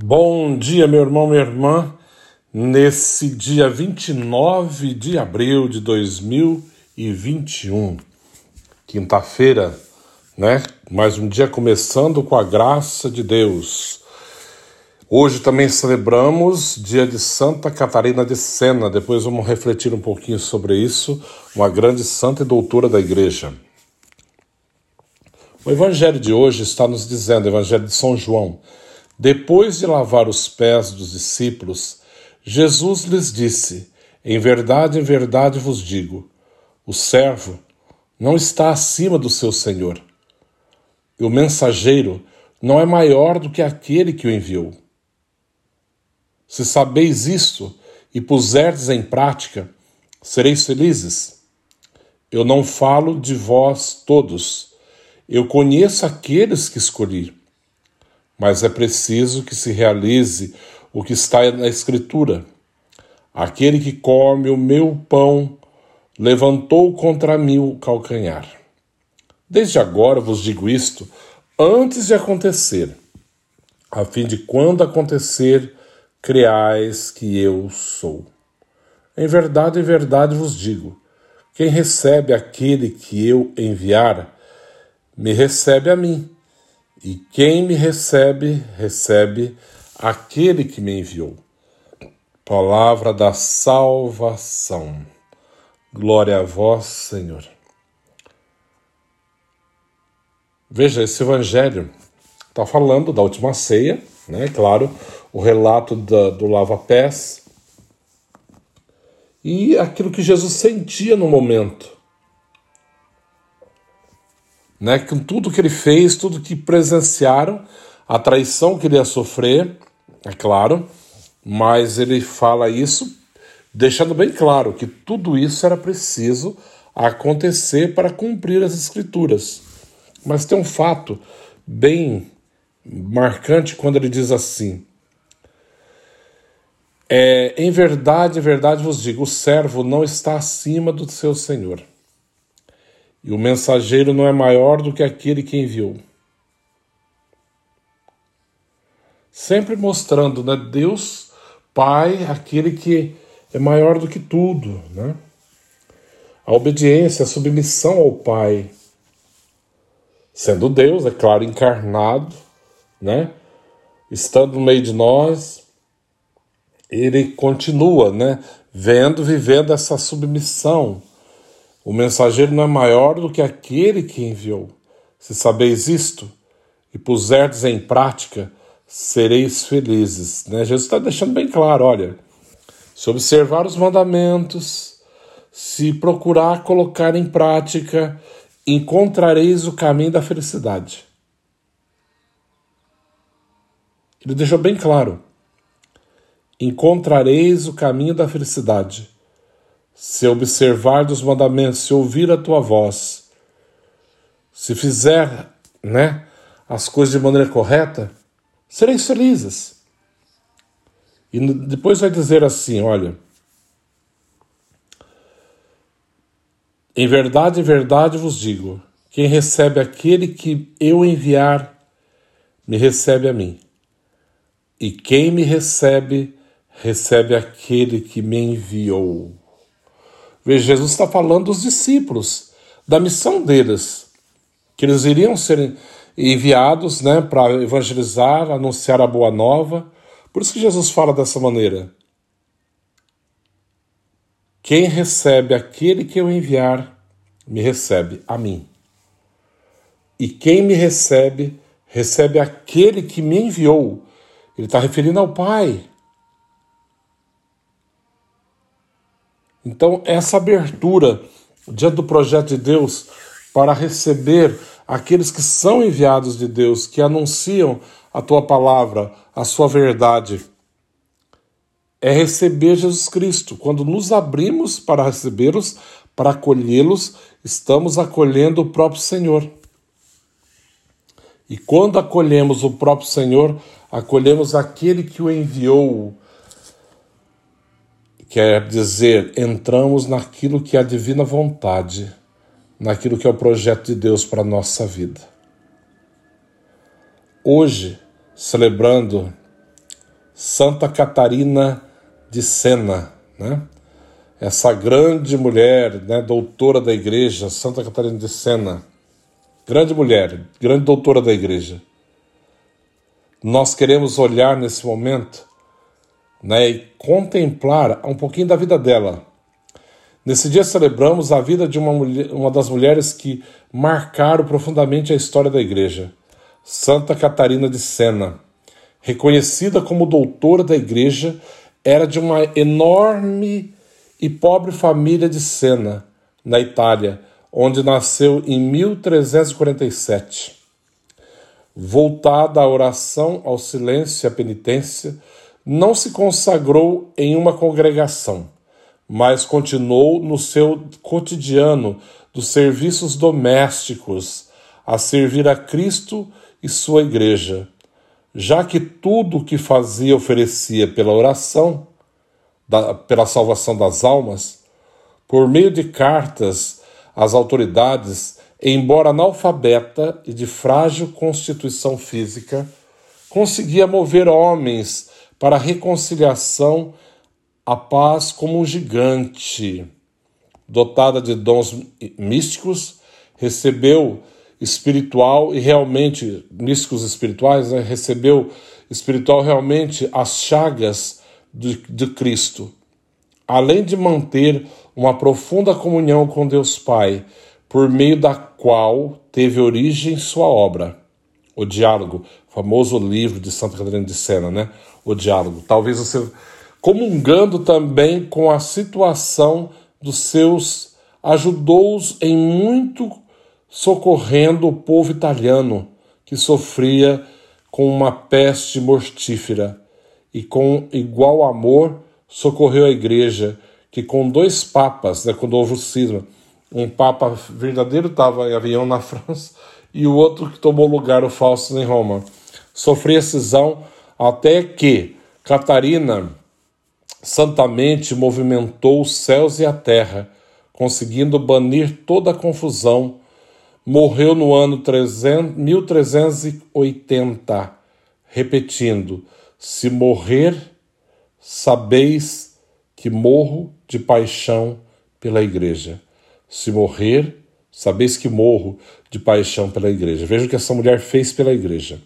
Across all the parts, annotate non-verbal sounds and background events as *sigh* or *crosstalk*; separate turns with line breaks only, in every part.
Bom dia, meu irmão, minha irmã. Nesse dia 29 de abril de 2021, quinta-feira, né? Mais um dia começando com a graça de Deus. Hoje também celebramos dia de Santa Catarina de Sena. Depois vamos refletir um pouquinho sobre isso. Uma grande santa e doutora da igreja. O evangelho de hoje está nos dizendo, Evangelho de São João, depois de lavar os pés dos discípulos, Jesus lhes disse: Em verdade, em verdade vos digo: o servo não está acima do seu senhor, e o mensageiro não é maior do que aquele que o enviou. Se sabeis isto e puserdes em prática, sereis felizes. Eu não falo de vós todos, eu conheço aqueles que escolhi mas é preciso que se realize o que está na Escritura. Aquele que come o meu pão levantou contra mim o calcanhar. Desde agora vos digo isto antes de acontecer, a fim de quando acontecer, creais que eu sou. Em verdade, em verdade vos digo: quem recebe aquele que eu enviar, me recebe a mim. E quem me recebe, recebe aquele que me enviou. Palavra da salvação. Glória a vós, Senhor. Veja, esse evangelho está falando da última ceia, né? Claro, o relato da, do lava-pés e aquilo que Jesus sentia no momento né? Com tudo que ele fez, tudo que presenciaram, a traição que ele ia sofrer, é claro, mas ele fala isso deixando bem claro que tudo isso era preciso acontecer para cumprir as escrituras. Mas tem um fato bem marcante quando ele diz assim: é, em verdade, em verdade vos digo, o servo não está acima do seu senhor e o mensageiro não é maior do que aquele que enviou. Sempre mostrando, né, Deus Pai, aquele que é maior do que tudo, né? A obediência, a submissão ao Pai, sendo Deus, é claro, encarnado, né? Estando no meio de nós, ele continua, né? Vendo, vivendo essa submissão o mensageiro não é maior do que aquele que enviou. Se sabeis isto e puserdes em prática, sereis felizes. Né? Jesus está deixando bem claro: olha, se observar os mandamentos, se procurar colocar em prática, encontrareis o caminho da felicidade. Ele deixou bem claro: encontrareis o caminho da felicidade se observar dos mandamentos, se ouvir a tua voz, se fizer, né, as coisas de maneira correta, sereis felizes. E depois vai dizer assim, olha, em verdade, em verdade vos digo, quem recebe aquele que eu enviar, me recebe a mim. E quem me recebe, recebe aquele que me enviou. Veja, Jesus está falando dos discípulos, da missão deles, que eles iriam ser enviados né, para evangelizar, anunciar a boa nova. Por isso que Jesus fala dessa maneira. Quem recebe aquele que eu enviar, me recebe a mim. E quem me recebe, recebe aquele que me enviou. Ele está referindo ao Pai. Então, essa abertura diante do projeto de Deus para receber aqueles que são enviados de Deus, que anunciam a tua palavra, a sua verdade, é receber Jesus Cristo. Quando nos abrimos para recebê-los, para acolhê-los, estamos acolhendo o próprio Senhor. E quando acolhemos o próprio Senhor, acolhemos aquele que o enviou quer dizer, entramos naquilo que é a divina vontade, naquilo que é o projeto de Deus para a nossa vida. Hoje, celebrando Santa Catarina de Sena, né? Essa grande mulher, né, doutora da igreja, Santa Catarina de Sena, grande mulher, grande doutora da igreja. Nós queremos olhar nesse momento né, e contemplar um pouquinho da vida dela. Nesse dia celebramos a vida de uma, mulher, uma das mulheres que marcaram profundamente a história da igreja, Santa Catarina de Sena. Reconhecida como doutora da igreja, era de uma enorme e pobre família de Sena, na Itália, onde nasceu em 1347. Voltada à oração, ao silêncio e à penitência, não se consagrou em uma congregação, mas continuou no seu cotidiano dos serviços domésticos a servir a Cristo e sua igreja, já que tudo o que fazia oferecia pela oração, da, pela salvação das almas, por meio de cartas às autoridades, embora analfabeta e de frágil constituição física, conseguia mover homens para a reconciliação, a paz como um gigante. Dotada de dons místicos, recebeu espiritual e realmente, místicos espirituais, né, recebeu espiritual realmente as chagas de, de Cristo. Além de manter uma profunda comunhão com Deus Pai, por meio da qual teve origem sua obra. O Diálogo, famoso livro de Santa Catarina de Sena, né? O Diálogo. Talvez você comungando também com a situação dos seus, ajudou-os em muito socorrendo o povo italiano que sofria com uma peste mortífera e com igual amor socorreu a igreja que com dois papas, né, quando houve o cisma, um papa verdadeiro estava em avião na *laughs* França e o outro que tomou lugar, o falso, em Roma. Sofria cisão até que Catarina santamente movimentou os céus e a terra, conseguindo banir toda a confusão. Morreu no ano 300, 1380, repetindo: Se morrer, sabeis que morro de paixão pela Igreja. Se morrer, sabeis que morro de paixão pela igreja. Veja o que essa mulher fez pela igreja.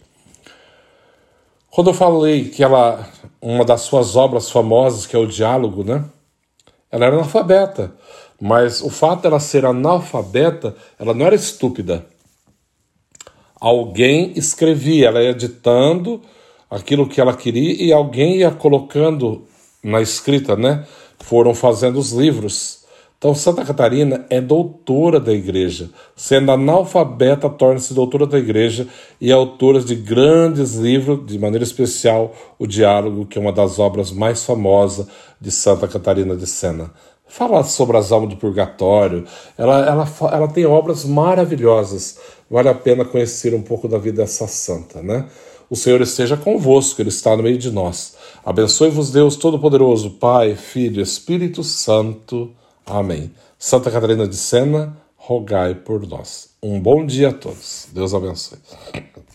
Quando eu falei que ela, uma das suas obras famosas, que é o diálogo, né? Ela era analfabeta, mas o fato dela ser analfabeta, ela não era estúpida. Alguém escrevia, ela ia ditando aquilo que ela queria e alguém ia colocando na escrita, né? Foram fazendo os livros. Então, Santa Catarina é doutora da igreja. Sendo analfabeta, torna-se doutora da igreja e é autora de grandes livros, de maneira especial, O Diálogo, que é uma das obras mais famosas de Santa Catarina de Sena. Fala sobre as almas do purgatório, ela, ela, ela tem obras maravilhosas. Vale a pena conhecer um pouco da vida dessa santa, né? O Senhor esteja convosco, Ele está no meio de nós. Abençoe-vos, Deus Todo-Poderoso, Pai, Filho, Espírito Santo. Amém. Santa Catarina de Sena, rogai por nós. Um bom dia a todos. Deus abençoe.